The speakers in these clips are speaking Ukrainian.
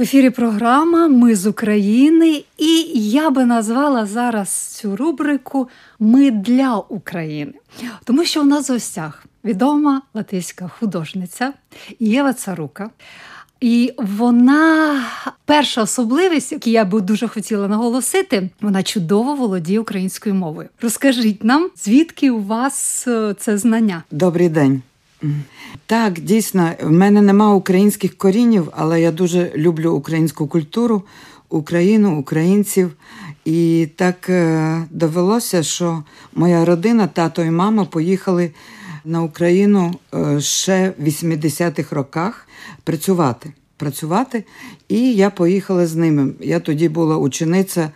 В ефірі програма Ми з України, і я би назвала зараз цю рубрику Ми для України, тому що у нас в гостях відома латиська художниця Єва Царука. І вона перша особливість, яку я би дуже хотіла наголосити, вона чудово володіє українською мовою. Розкажіть нам, звідки у вас е, це знання? Добрий день. Так, дійсно, в мене нема українських корінів, але я дуже люблю українську культуру, Україну, українців. І так е, довелося, що моя родина, тато і мама поїхали на Україну е, ще в 80-х роках працювати. Працювати, і я поїхала з ними. Я тоді була учениця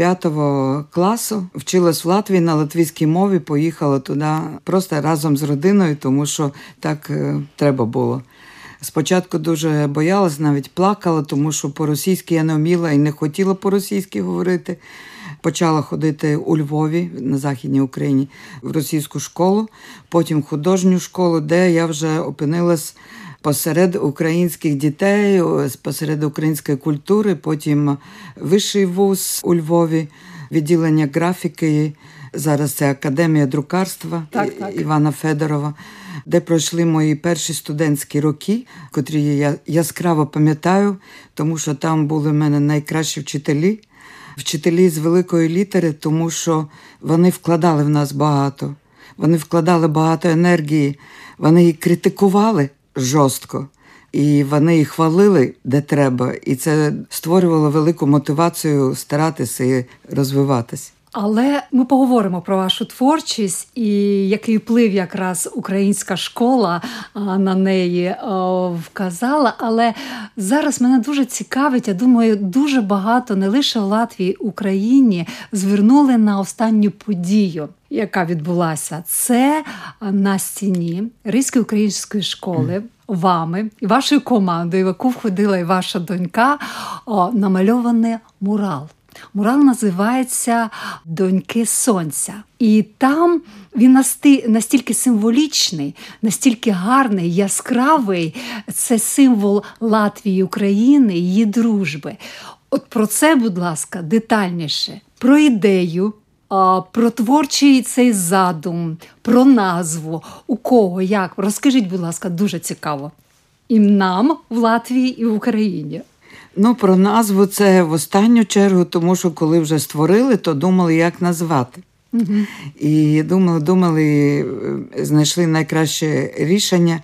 п'ятого класу, вчилась в Латвії на латвійській мові, поїхала туди просто разом з родиною, тому що так е, треба було. Спочатку дуже боялась, навіть плакала, тому що по-російськи я не вміла і не хотіла по-російськи говорити. Почала ходити у Львові на Західній Україні в російську школу, потім художню школу, де я вже опинилась посеред українських дітей, посеред української культури, потім вищий вуз у Львові, відділення графіки. Зараз це академія друкарства так, так. Івана Федорова, де пройшли мої перші студентські роки, котрі я яскраво пам'ятаю, тому що там були в мене найкращі вчителі, вчителі з великої літери, тому що вони вкладали в нас багато. Вони вкладали багато енергії, вони її критикували жорстко. І вони їх хвалили де треба, і це створювало велику мотивацію старатися і розвиватись. Але ми поговоримо про вашу творчість і який вплив якраз українська школа на неї вказала. Але зараз мене дуже цікавить. Я думаю, дуже багато не лише в Латвії, Україні звернули на останню подію. Яка відбулася, це на стіні Ризької української школи вами і вашою командою, в яку входила і ваша донька, о, намальований мурал. Мурал називається Доньки Сонця. І там він настільки символічний, настільки гарний, яскравий. Це символ Латвії, України, її дружби. От про це, будь ласка, детальніше, про ідею, про творчий цей задум, про назву, у кого, як. Розкажіть, будь ласка, дуже цікаво. І нам в Латвії і в Україні. Ну, про назву це в останню чергу, тому що коли вже створили, то думали, як назвати. Угу. І думали, думали, е, знайшли найкраще рішення,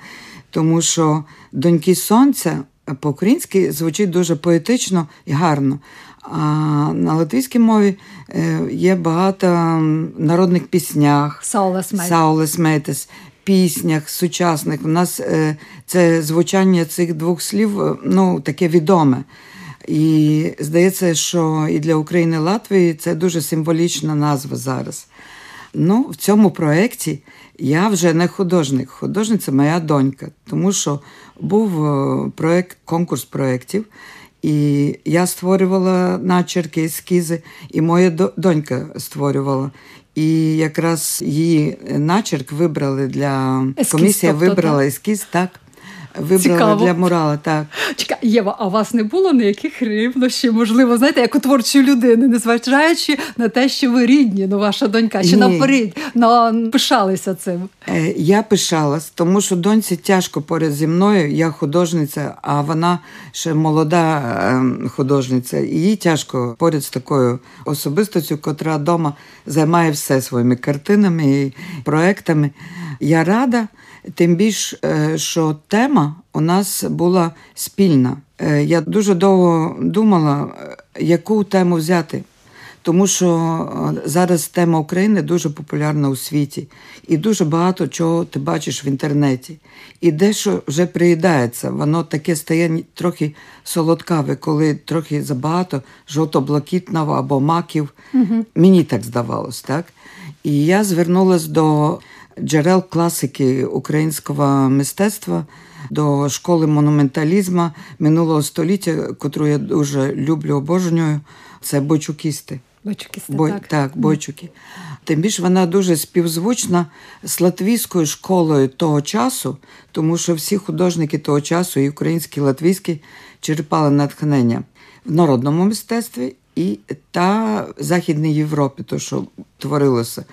тому що доньки сонця по-українськи звучить дуже поетично і гарно. А на латвійській мові е, є багато народних піснях, Саулес Метес, піснях сучасних. У нас е, це звучання цих двох слів е, ну, таке відоме. І здається, що і для України і Латвії це дуже символічна назва зараз. Ну, В цьому проєкті я вже не художник. Це моя донька, тому що був проєкт, конкурс проєктів. І я створювала начерки, ескізи, і моя донька створювала. І якраз її начерк вибрали для ескіз, комісія тобто, вибрала ескіз, так. Вибрала Цікаво. для мурала, так. Чекай, Єва, а у вас не було ніяких рівнощів? Можливо, знаєте, як у творчої людини, незважаючи на те, що ви рідні, ну ваша донька, чи на, пишалися цим? Е, Я пишалась, тому що доньці тяжко поряд зі мною. Я художниця, а вона ще молода е, художниця. І їй тяжко поряд з такою особистостю, котра вдома займає все своїми картинами і проектами. Я рада, тим більш, е, що тема у нас була спільна. Е, Я дуже довго думала, е, яку тему взяти. Тому що зараз тема України дуже популярна у світі, і дуже багато чого ти бачиш в інтернеті. І дещо вже приїдається, воно таке стає трохи солодкаве, коли трохи забагато жовто-блакитного або маків. Мені так здавалось, так? І я звернулася до джерел класики українського мистецтва, до школи монументалізму минулого століття, котру я дуже люблю, обожнюю. Це бойчукісти. Бачукісти, Бой, так. так. бойчуки. Тим більше вона дуже співзвучна з латвійською школою того часу, тому що всі художники того часу, і українські, і латвійські, черпали натхнення в народному мистецтві і та в Західній Європі, то що творилося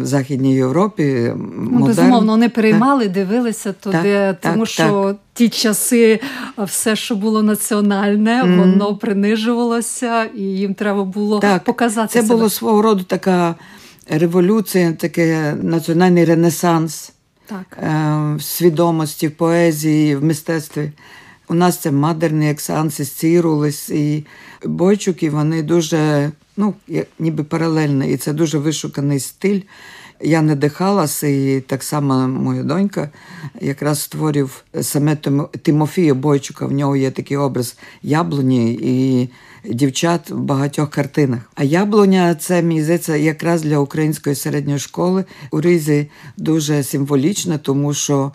в Західній Європі. Ну, безумовно, вони переймали, дивилися туди, Так, тому так, що ті часи, все, що було національне, Мгм. воно принижувалося, і їм треба було Так, показати Це себе. було свого роду така революція, такий національний ренесанс. так. е, в свідомості, в поезії, в мистецтві. У нас це мадерний ексанс асоціювались, і бойчуки вони дуже, ну, ніби паралельно, і це дуже вишуканий стиль. Я надихалася, і так само моя донька якраз створив саме Тимофія Бойчука. В нього є такий образ яблуні і дівчат в багатьох картинах. А яблуня це здається якраз для української середньої школи у Ризі дуже символічно, тому що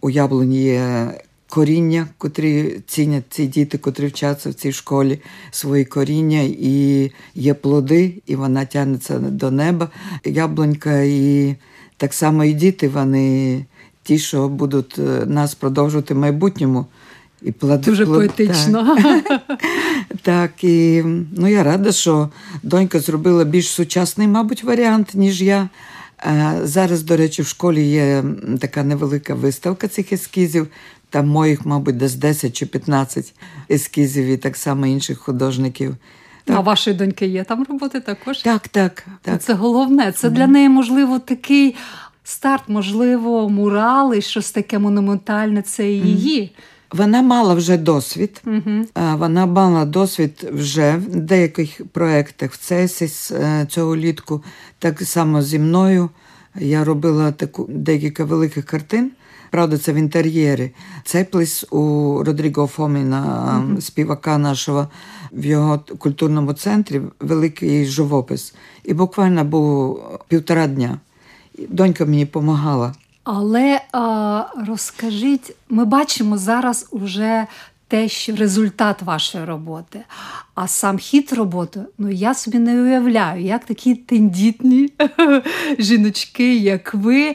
у яблуні є. Коріння, котрі цінять ці діти, котрі вчаться в цій школі, свої коріння, і є плоди, і вона тягнеться до неба. Яблунька, і так само і діти, вони ті, що будуть е, нас продовжувати в майбутньому. І плоди, Дуже плод- поетично. Так, так, і ну, я рада, що донька зробила більш сучасний, мабуть, варіант, ніж я. Е, Зараз, до речі, в школі є така невелика виставка цих ескізів. Там моїх, мабуть, десь 10 чи 15 ескізів, і так само інших художників. А вашої доньки є там роботи також? Так, так, так. Це головне. Це для неї, можливо, такий старт, можливо, мурали, щось таке монументальне, це і її. Вона мала вже досвід. Е, Вона мала досвід вже в деяких проєктах в ЦЕСІС е, цього літку. Так само зі мною. Я робила таку декілька великих картин. Правда, це в інтер'єрі. Цей плис у Родріго Фоміна, співака нашого, в його культурному центрі великий живопис. І буквально був півтора дня. Донька мені допомагала. Але а, розкажіть, ми бачимо зараз уже те, що результат вашої роботи. А сам хід роботи, ну я собі не уявляю, як такі тендітні жіночки, як ви,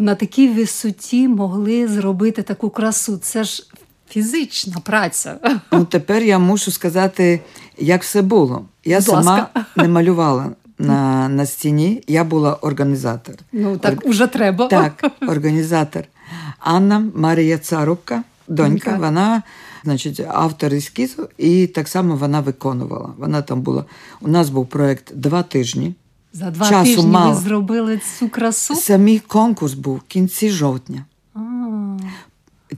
на такій висоті могли зробити таку красу. Це ж фізична праця. Ну, тепер я мушу сказати, як все було. Я Будь сама ласка. не малювала на, на стіні, я була організатор. Ну так уже треба. Так, організатор. Анна Марія Царубка, донька, Донька. вона, значить, автор ескізу, і так само вона виконувала. Вона там була. У нас був проєкт два тижні. За два Часу тижні мало. ви зробили цю красу. Самий конкурс був в кінці жовтня. А,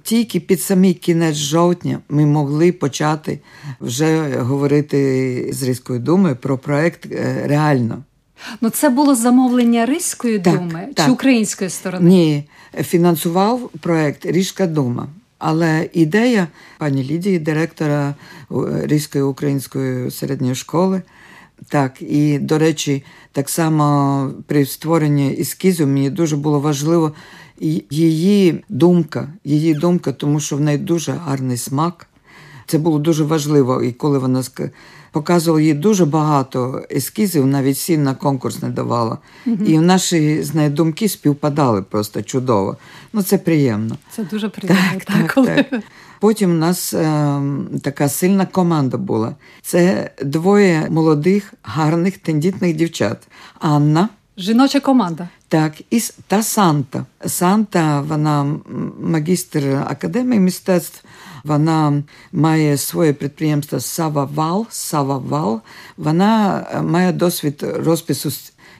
Тільки під самий кінець жовтня ми могли почати вже говорити з Різькою думою про проект е, реально. Ну, це було замовлення Ризької Так, думи так. чи української сторони? Ні, фінансував проект Ріжка Дума. Але ідея пані Лідії, директора е, Різької української середньої школи. Так, і до речі, так само при створенні ескізу мені дуже було важливо її думка, її думка, тому що в неї дуже гарний смак. Це було дуже важливо. І коли вона показувала їй дуже багато ескізів, навіть всі на конкурс не давала. І наші з нею думки співпадали просто чудово. Ну, це приємно. Це дуже приємно. Так, коли... Потім у нас е, така сильна команда була. Це двоє молодих, гарних, тендітних дівчат. Анна. Жіноча команда. Так, і та Санта. Санта, вона магістр академії мистецтв. Вона має своє підприємство Сававал. Сававал. Вона е, має досвід розпису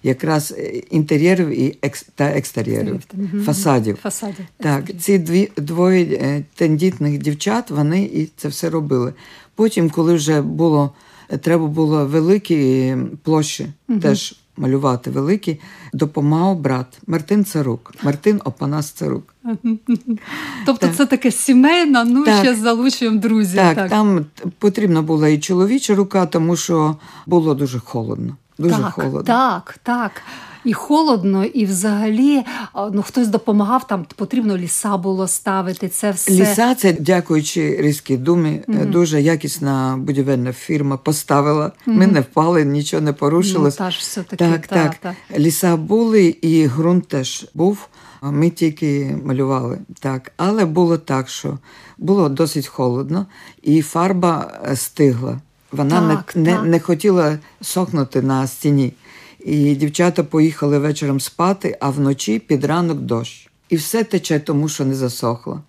якраз е, інтер'єрів і екс, та екстер'єрів, фасадів. Фасадів. Так, ці дві двоє е, тендітних дівчат, вони і це все робили. Потім, коли вже було треба було великі площі теж малювати великі, допомагав брат Мартин Царук, Мартин Опанас Царук. Тобто Так. це таке сімейне, ну Так. ще з залученням друзів. Так, там потрібна була і чоловіча рука, тому що було дуже холодно. Дуже так, холодно. Так, так. І холодно, і взагалі ну, хтось допомагав, там потрібно ліса було ставити. Це все. Ліса, це дякуючи Різькій думі, е, дуже якісна будівельна фірма поставила. Ми не впали, нічого не ну, та ж все-таки, Так, та, так. та. Ліса були, і ґрунт теж був. Ми тільки малювали. Так. Але було так, що було досить холодно, і фарба е, стигла. Вона Так, не, так. не, не хотіла сохнути на стіні. І дівчата поїхали вечором спати, а вночі під ранок дощ. І все тече, тому що не засохло.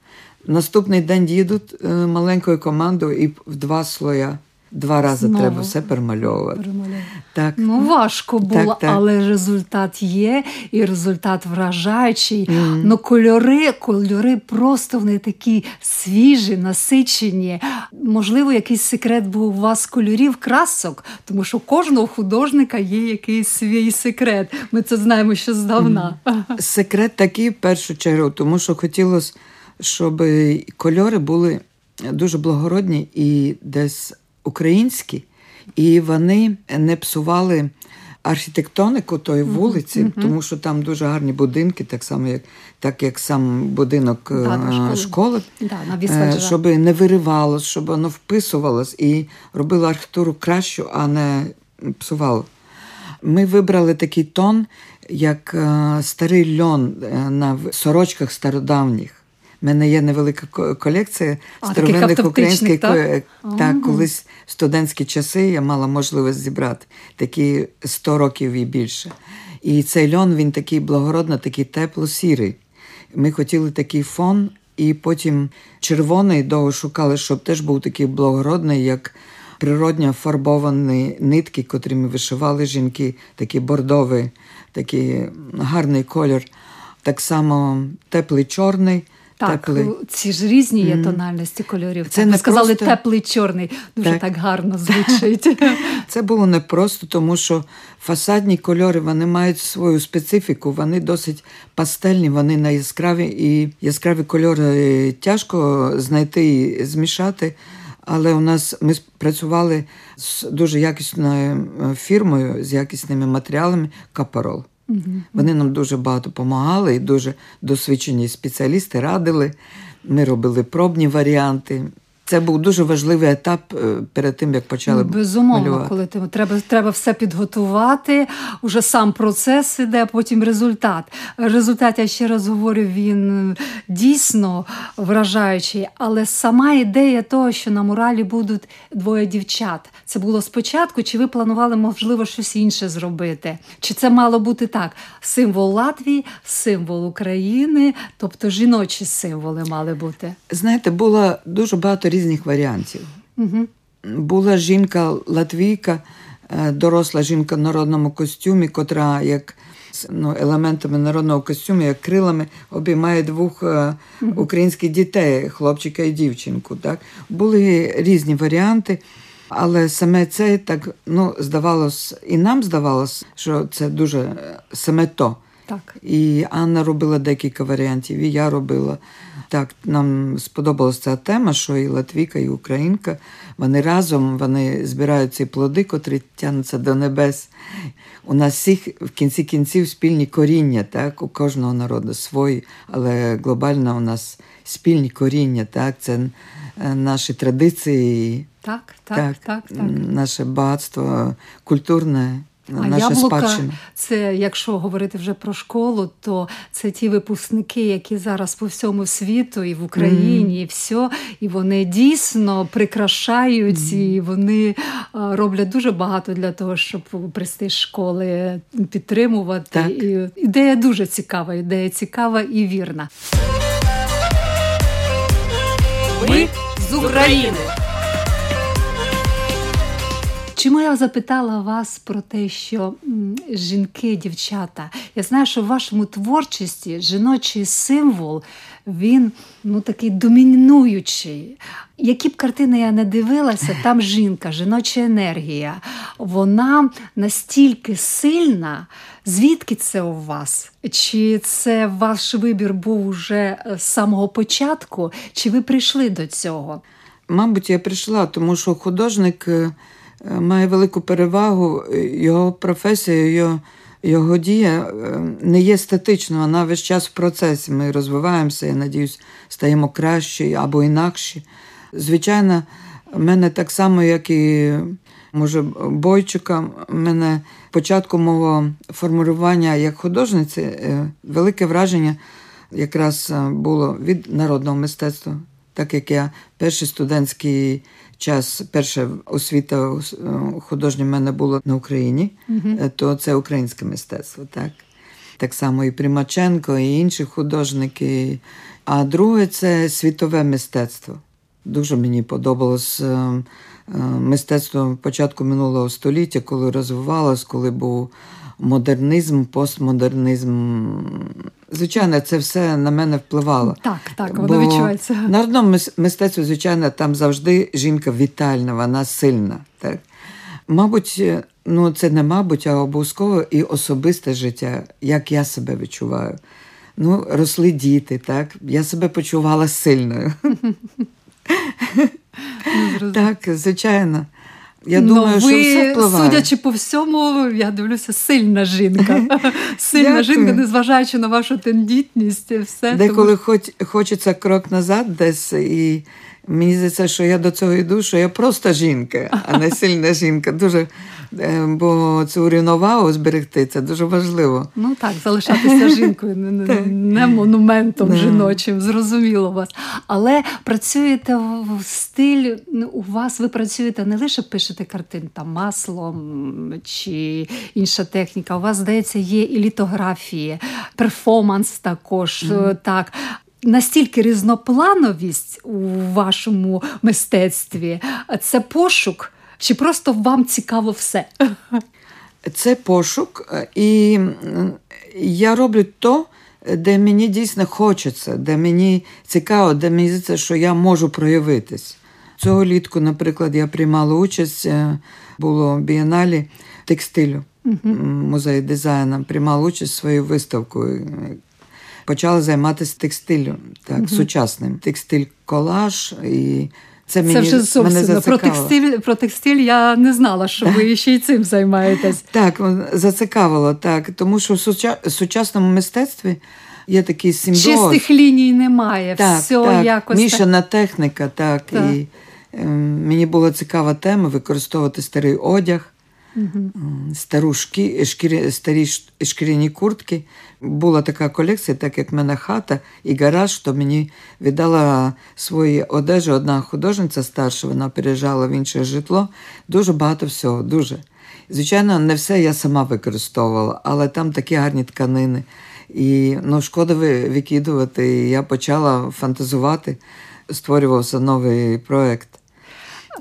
Наступний день їдуть е, маленькою командою і в два слоя. Два рази Знову. треба все перемальовувати. Перемальовувати. Так. Ну, важко було, Так, так. але результат є, і результат вражаючий. Ну, кольори, кольори просто вони такі свіжі, насичені. Можливо, якийсь секрет був у вас кольорів красок, тому що у кожного художника є якийсь свій секрет. Ми це знаємо ще здавна. Секрет такий в першу чергу, тому що хотілося, щоб кольори були дуже благородні і десь українські, і вони не псували архітектонику тої вулиці, тому що там дуже гарні будинки, так само, як, так як сам будинок Да, е, школи. Да, Е, щоб не виривалось, щоб воно вписувалось і робило архітектуру кращу, а не псувало. Ми вибрали такий тон, як е, старий льон на сорочках стародавніх. У мене є невелика колекція А, старовинних українських так? ко- так, колись в студентські часи я мала можливість зібрати такі 100 років і більше. І цей льон він такий благородно, такий тепло-сірий. Ми хотіли такий фон, і потім червоний довго шукали, щоб теж був такий благородний, як природньо фарбовані нитки, котрі ми вишивали жінки, такий бордовий, такий гарний колір. Так само теплий чорний. Так, теплий. ці ж різні є тональності кольорів. Це так, ви не сказали просто- теплий чорний. Дуже так, Так. гарно звучить. Це було непросто, тому що фасадні кольори вони мають свою специфіку, вони досить пастельні, вони не яскраві, і яскраві кольори тяжко знайти і змішати. Але у нас ми працювали з дуже якісною е, фірмою, з якісними матеріалами Капарол. Вони нам дуже багато допомагали і дуже досвідчені спеціалісти радили. Ми робили пробні варіанти. Це був дуже важливий етап е, перед тим, як почали Ну, безумовно, малювати. коли ти треба, треба все підготувати. Уже сам процес іде, а потім результат. Результат, я ще раз говорю, він дійсно вражаючий. Але сама ідея того, що на муралі будуть двоє дівчат, це було спочатку. Чи ви планували, можливо, щось інше зробити? Чи це мало бути так? Символ Латвії, символ України, тобто жіночі символи мали бути. Знаєте, було дуже багато різних варіантів. Угу. Була жінка латвійка, е, доросла жінка в народному костюмі, котра як ну, елементами народного костюму, як крилами, обіймає двох е, українських дітей, хлопчика і дівчинку. Так? Були різні варіанти. Але саме це так ну, здавалось, і нам здавалось, що це дуже е, саме то. Так. І Анна робила декілька варіантів, і я робила. Так, нам сподобалася ця тема, що і Латвійка, і Українка вони разом вони збирають ці плоди, котрі тягнуться до небес. У нас всіх в кінці кінців спільні коріння, так, у кожного народу свої, але глобально у нас спільні коріння, так, це е, наші традиції, так, так, так, так, так. наше багатство культурне. А наша яблука, спадщина. це якщо говорити вже про школу, то це ті випускники, які зараз по всьому світу і в Україні, mm. і все, і вони дійсно прикрашають, mm. і вони роблять дуже багато для того, щоб престиж школи підтримувати. Так. І Ідея дуже цікава, ідея цікава і вірна. Ми з України. Чому я запитала вас про те, що жінки, дівчата? Я знаю, що в вашому творчості жіночий символ він ну такий домінуючий. Які б картини я не дивилася, там жінка, жіноча енергія, вона настільки сильна. Звідки це у вас? Чи це ваш вибір був уже з самого початку, чи ви прийшли до цього? Мабуть, я прийшла, тому що художник. Е, має велику перевагу, його професія, його його дія е, не є статичною, вона весь час в процесі. Ми розвиваємося, я надіюсь, стаємо кращі або інакші. Звичайно, в мене так само, як і може бойчика, в мене початку мого формулювання як художниці е, велике враження якраз е, було від народного мистецтва, так як я перший студентський час перша освіта е, художня в мене була на Україні, uh то це українське мистецтво. Так Так само і Примаченко, і інші художники. А друге це світове мистецтво. Дуже мені подобалось е, мистецтво початку минулого століття, коли розвивалось, коли був модернізм, постмодернізм. Звичайно, це все на мене впливало. Так, так, воно відчувається. На одному мистецтві, звичайно, там завжди жінка вітальна, вона сильна. Так? Мабуть, ну це не мабуть, а обов'язково і особисте життя, як я себе відчуваю. Ну, росли діти, так? Я себе почувала сильною. Ну, так, звичайно. Я ну, думаю, ви, що все впливає. судячи по всьому, я дивлюся, сильна жінка. Сильна Дякую. жінка, незважаючи на вашу тендітність. Все, Деколи тому... хоч, хочеться крок назад десь, і мені здається, що я до цього йду, що я просто жінка, а не сильна жінка. Дуже Е, бо цю рівновагу зберегти це дуже важливо. Ну так, залишатися жінкою, не, не монументом жіночим, зрозуміло вас. Але працюєте в стиль, ну, у вас ви працюєте не лише пишете картин там маслом чи інша техніка. У вас, здається, є і літографії, перформанс також. Mm-hmm. так. Настільки різноплановість у вашому мистецтві це пошук чи просто вам цікаво все? Це пошук, і я роблю то, де мені дійсно хочеться, де мені цікаво, де мені здається, що я можу проявитись. Цього літку, наприклад, я приймала участь, е, було в бієналі текстилю, uh-huh. дизайну, приймала участь своєю виставкою. Почала займатися текстилем, так, uh-huh. сучасним. Текстиль колаж і це мені це вже зовсім мене про текстиль. Про текстиль я не знала, що ви ще й цим займаєтесь. Так, зацікавило, так. Тому що в сучасному мистецтві є такий симбіоз. Чистих ліній немає. Так, все так. якось Мішана техніка, так. так. І е, мені була цікава тема використовувати старий одяг. Стару шкі, шкірі, старі шкіряні куртки. Була така колекція, так як в мене хата і гараж, то мені віддала свої одежі одна художниця старша, вона переїжджала в інше житло. Дуже багато всього, дуже. Звичайно, не все я сама використовувала, але там такі гарні тканини. І ну, шкода викидувати. І я почала фантазувати, створювався новий проєкт.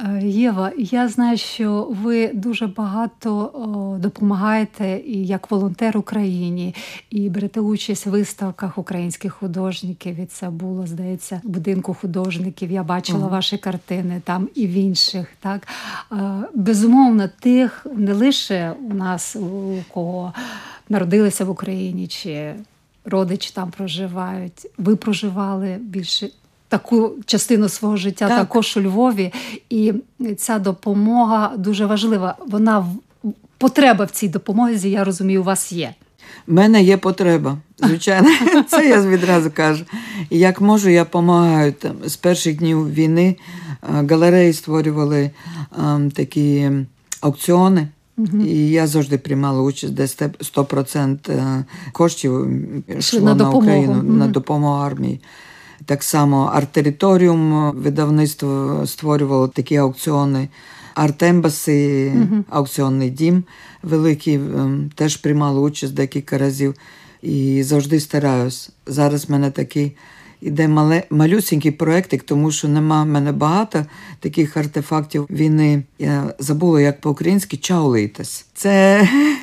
Е, Єва, я знаю, що ви дуже багато допомагаєте і як волонтер Україні, і берете участь в виставках українських художників. І це було, здається, в будинку художників. Я бачила mm. ваші картини там і в інших. Так е, безумовно, тих не лише у нас, у кого народилися в Україні чи родичі там проживають. Ви проживали більше таку частину свого життя Так. також у Львові, і ця допомога дуже важлива. Вона потреба в цій допомозі, я розумію, у вас є. В мене є потреба, звичайно, це я відразу кажу. Як можу, я допомагаю там з перших днів війни. е, Галереї створювали ем, такі аукціони. І я завжди приймала участь, де сте- 100% е, коштів йшло на на. Україну, на допомогу армії. Так само арт-територіум видавництво створювало такі аукціони. Артембаси, аукціонний дім великий, ем, теж приймала участь декілька разів і завжди стараюсь. Зараз в мене такий іде мале, малюсенький проєктик, тому що нема в мене багато таких артефактів війни. Я забула, як по-українськи чаулейтес. Це,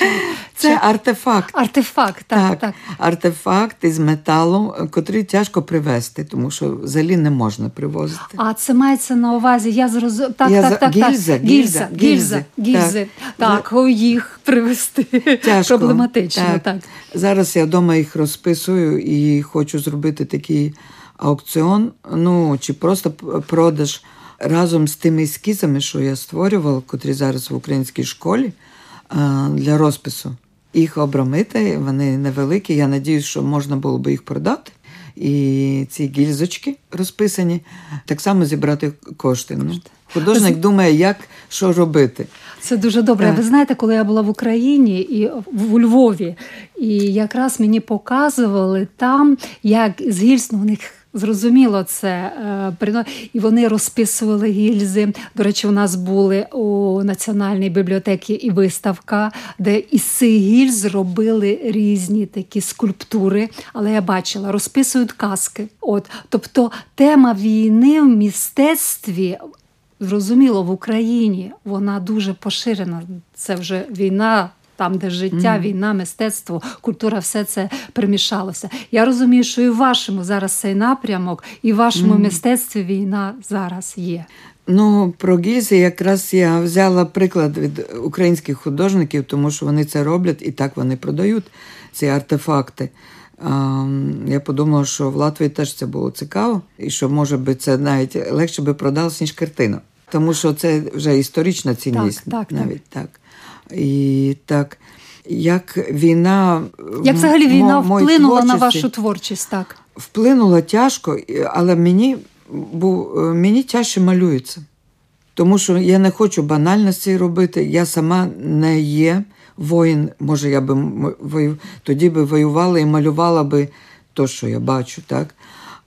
це артефакт. Артефакт, так, так. Артефакт із металу, котрий тяжко привезти, тому що взагалі не можна привозити. А це мається на увазі. Я зрозумів. Так, Я так, за- так, гільза, так. гільза, гільза, гільзи. Так, так. їх привезти Тяжко. проблематично. Так. Зараз я вдома їх розписую і хочу зробити такий аукціон, ну чи просто продаж разом з тими ескізами, що я створював, котрі зараз в українській школі для розпису. Їх обрамити, вони невеликі. Я надіюсь, що можна було би їх продати. І ці гільзочки розписані, так само зібрати кошти. Ну, художник думає, як що робити. Це дуже добре. Так. Ви знаєте, коли я була в Україні і в Львові, і якраз мені показували там, як з гільз, ну, у них зрозуміло це е, і вони розписували гільзи. До речі, у нас були у національній бібліотеці і виставка, де із цих гільз зробили різні такі скульптури. Але я бачила, розписують казки. От, тобто, тема війни в мистецтві Зрозуміло, в Україні вона дуже поширена. Це вже війна, там, де життя, війна, мистецтво, культура, все це примішалося. Я розумію, що і в вашому зараз цей напрямок, і в вашому мистецтві війна зараз є. Ну, про гільзи якраз я взяла приклад від українських художників, тому що вони це роблять і так вони продають ці артефакти. Я подумала, що в Латвії теж це було цікаво, і що може би це навіть легше би продалось, ніж картина. Тому що це вже історична цінність. Так, так, так. так. І так, як війна. Як взагалі війна вплинула на вашу творчість? Так. вплинуло тяжко, але мені, бу- е, мені тяжче малюється. Тому що я не хочу банальності робити. Я сама не є воїн. Може, я би вою- тоді би воювала і малювала би то, що я бачу. Так?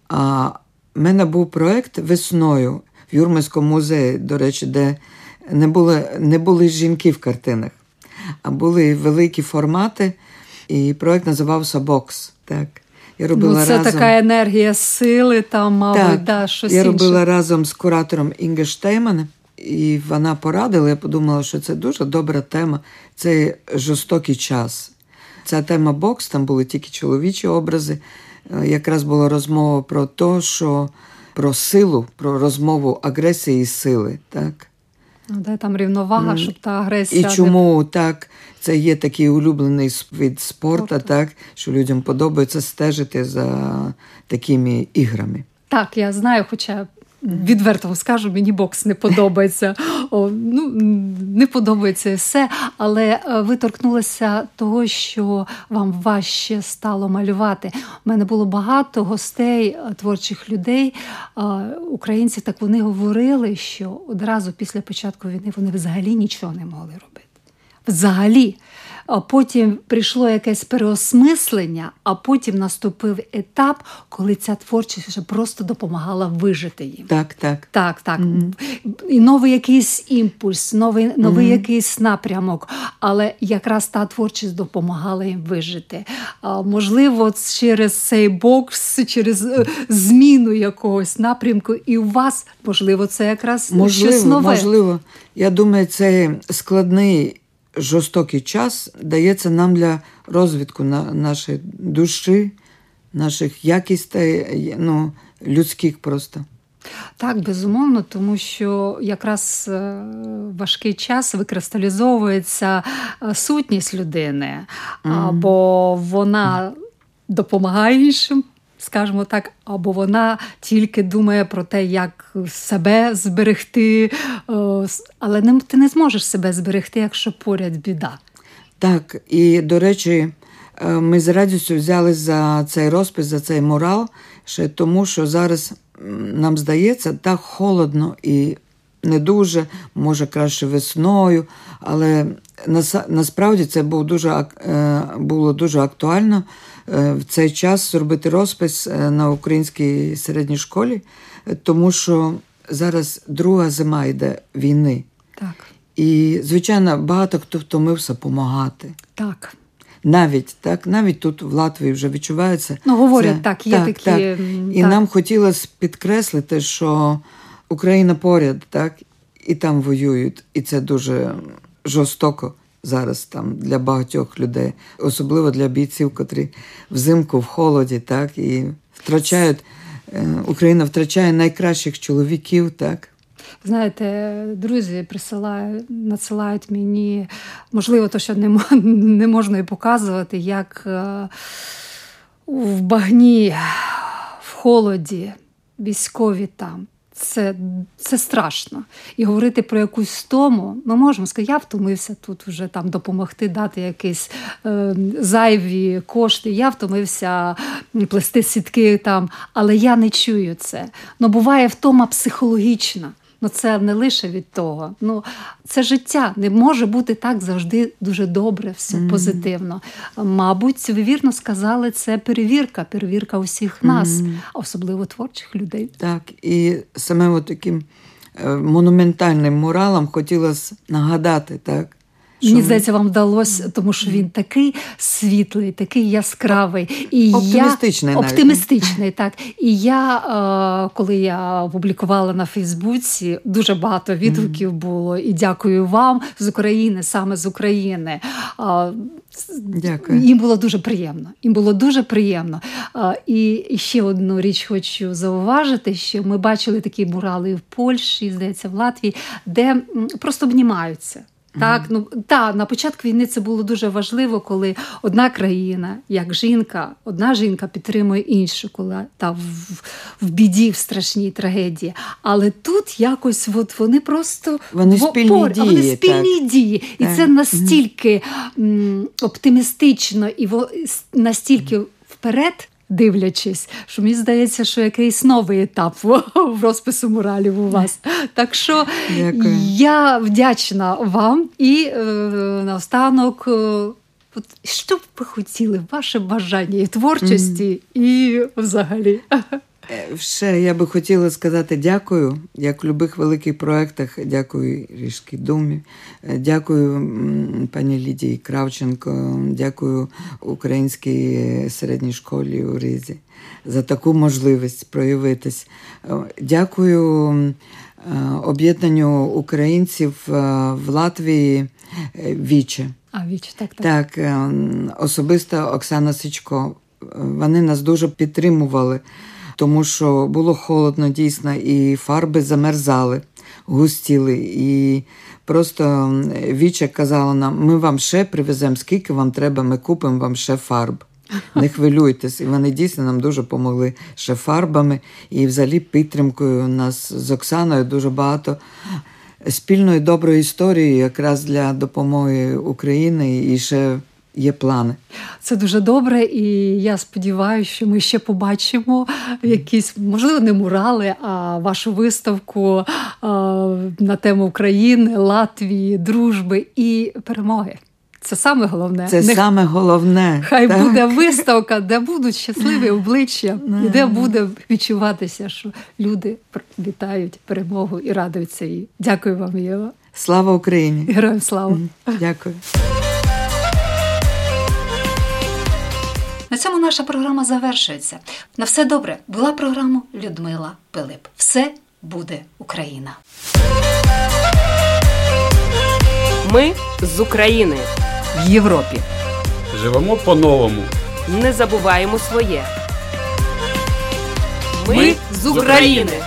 А в мене був проєкт весною в Юрмальському музеї, до речі, де не були, не були жінки в картинах, а були великі формати, і проєкт називався Бокс. Так. Я робила Ну, це разом... така енергія сили, там, мабуть, Так, да, щось я інше. робила разом з куратором Інге Штейман, і вона порадила. Я подумала, що це дуже добра тема. Це жорстокий час. Ця тема бокс, там були тільки чоловічі образи. Е, Якраз була розмова про те, що про силу, про розмову агресії і сили. Так? Ну, де там рівновага, щоб та агресія. І чому так це є такий улюблений вид від спорту, Спорту. так, що людям подобається стежити за такими іграми. Так, я знаю, хоча відверто вам скажу, мені бокс не подобається. О, ну, не подобається все. Але е, ви торкнулися того, що вам важче стало малювати. У мене було багато гостей, е, творчих людей, е, українців, так вони говорили, що одразу після початку війни вони взагалі нічого не могли робити. Взагалі. А потім прийшло якесь переосмислення, а потім наступив етап, коли ця творчість вже просто допомагала вижити їм. Так, так. Так, так. І новий якийсь імпульс, новий, новий якийсь напрямок. Але якраз та творчість допомагала їм вижити. А, можливо, через цей бокс, через е, зміну якогось напрямку, і у вас, можливо, це якраз Можливо, щось нове. можливо. Я думаю, цей складний жорстокий час дається нам для розвитку на нашої душі, наших якостей, ну, людських просто. Так, безумовно, тому що якраз е, важкий час викристалізовується е, сутність людини, або вона допомагає іншим. Скажімо так, або вона тільки думає про те, як себе зберегти, але ти не зможеш себе зберегти, якщо поряд біда. Так, і до речі, е, ми з радістю взяли за цей розпис, за цей морал, ще тому, що зараз нам здається так холодно і не дуже, може краще весною, але насправді це було дуже е, було дуже актуально е, в цей час зробити розпис на українській середній школі, тому що зараз друга зима йде війни. Так. І, звичайно, багато хто втомився допомагати. Так. Навіть так, навіть тут в Латвії вже відчувається. Ну, говорять, це, так, є так, такі. Так. І так. нам хотілося підкреслити, що Україна поряд, так, і там воюють. І це дуже жорстоко зараз там для багатьох людей, особливо для бійців, котрі взимку в холоді, так, і втрачають. Е, Україна втрачає найкращих чоловіків, так. Знаєте, друзі присилають, надсилають мені, можливо, то, що не не можна і показувати, як е, в багні, в холоді, військові там. Це це страшно. І говорити про якусь стому, ми можемо сказати, я втомився тут вже там допомогти, дати якісь е, зайві кошти. Я втомився плести сітки там, але я не чую це. Ну буває втома психологічна. Ну це не лише від того. Ну це життя не може бути так завжди дуже добре, все mm-hmm. позитивно. Мабуть, ви вірно сказали, це перевірка, перевірка усіх нас, mm-hmm. особливо творчих людей. Так, і саме таким е, монументальним муралом хотілося нагадати, так. Мені здається, вам вдалося, тому що він такий світлий, такий яскравий і оптимістичний. Я, оптимістичний, так. І я, е, коли я опублікувала на Фейсбуці, дуже багато відгуків було. І дякую вам з України, саме з України. Дякую. Їм було дуже приємно. Їм було дуже приємно. І ще одну річ хочу зауважити, що ми бачили такі мурали в Польщі, здається, в Латвії, де просто обнімаються. Так, ну та на початку війни це було дуже важливо, коли одна країна, як жінка, одна жінка підтримує іншу, коли та в, в біді, в страшній трагедії. Але тут якось от вони просто вони спільні пор, дії, вони спільні так. дії, і так. це настільки м, оптимістично і настільки вперед дивлячись, що мені здається, що якийсь новий етап в розпису моралів у вас. Так що Дякую. я вдячна вам і е, наостанок. Е, от, що б ви хотіли, ваше бажання і творчості, mm. і взагалі. Е, ще я би хотіла сказати дякую, як в будь-яких великих проєктах. Дякую Ріжській думі, е, дякую пані Лідії Кравченко, дякую українській середній школі у Ризі за таку можливість проявитись. Е, дякую об'єднанню українців в Латвії Віче. А Віче, так, так. Так, особисто Оксана Сичко. Вони нас дуже підтримували тому що було холодно дійсно, і фарби замерзали, густіли. І просто Віча казала нам: ми вам ще привеземо, скільки вам треба, ми купимо вам ще фарб. Не хвилюйтесь, і вони дійсно нам дуже допомогли ще фарбами і взагалі підтримкою нас з Оксаною дуже багато спільної доброї історії, якраз для допомоги України і ще є плани. Це дуже добре, і я сподіваюся, що ми ще побачимо якісь, можливо, не мурали, а вашу виставку на тему України, Латвії, дружби і перемоги. Це саме головне. Це Не... саме головне. Хай так. буде виставка, де будуть щасливі обличчя, і де буде відчуватися, що люди вітають перемогу і радуються їй. Дякую вам, Єва. Слава Україні! Героям слава! Дякую. На цьому наша програма завершується. На все добре була програма Людмила Пилип. Все буде Україна. Ми з України в Європі. Живемо по-новому. Не забуваємо своє. Ми, Ми з України.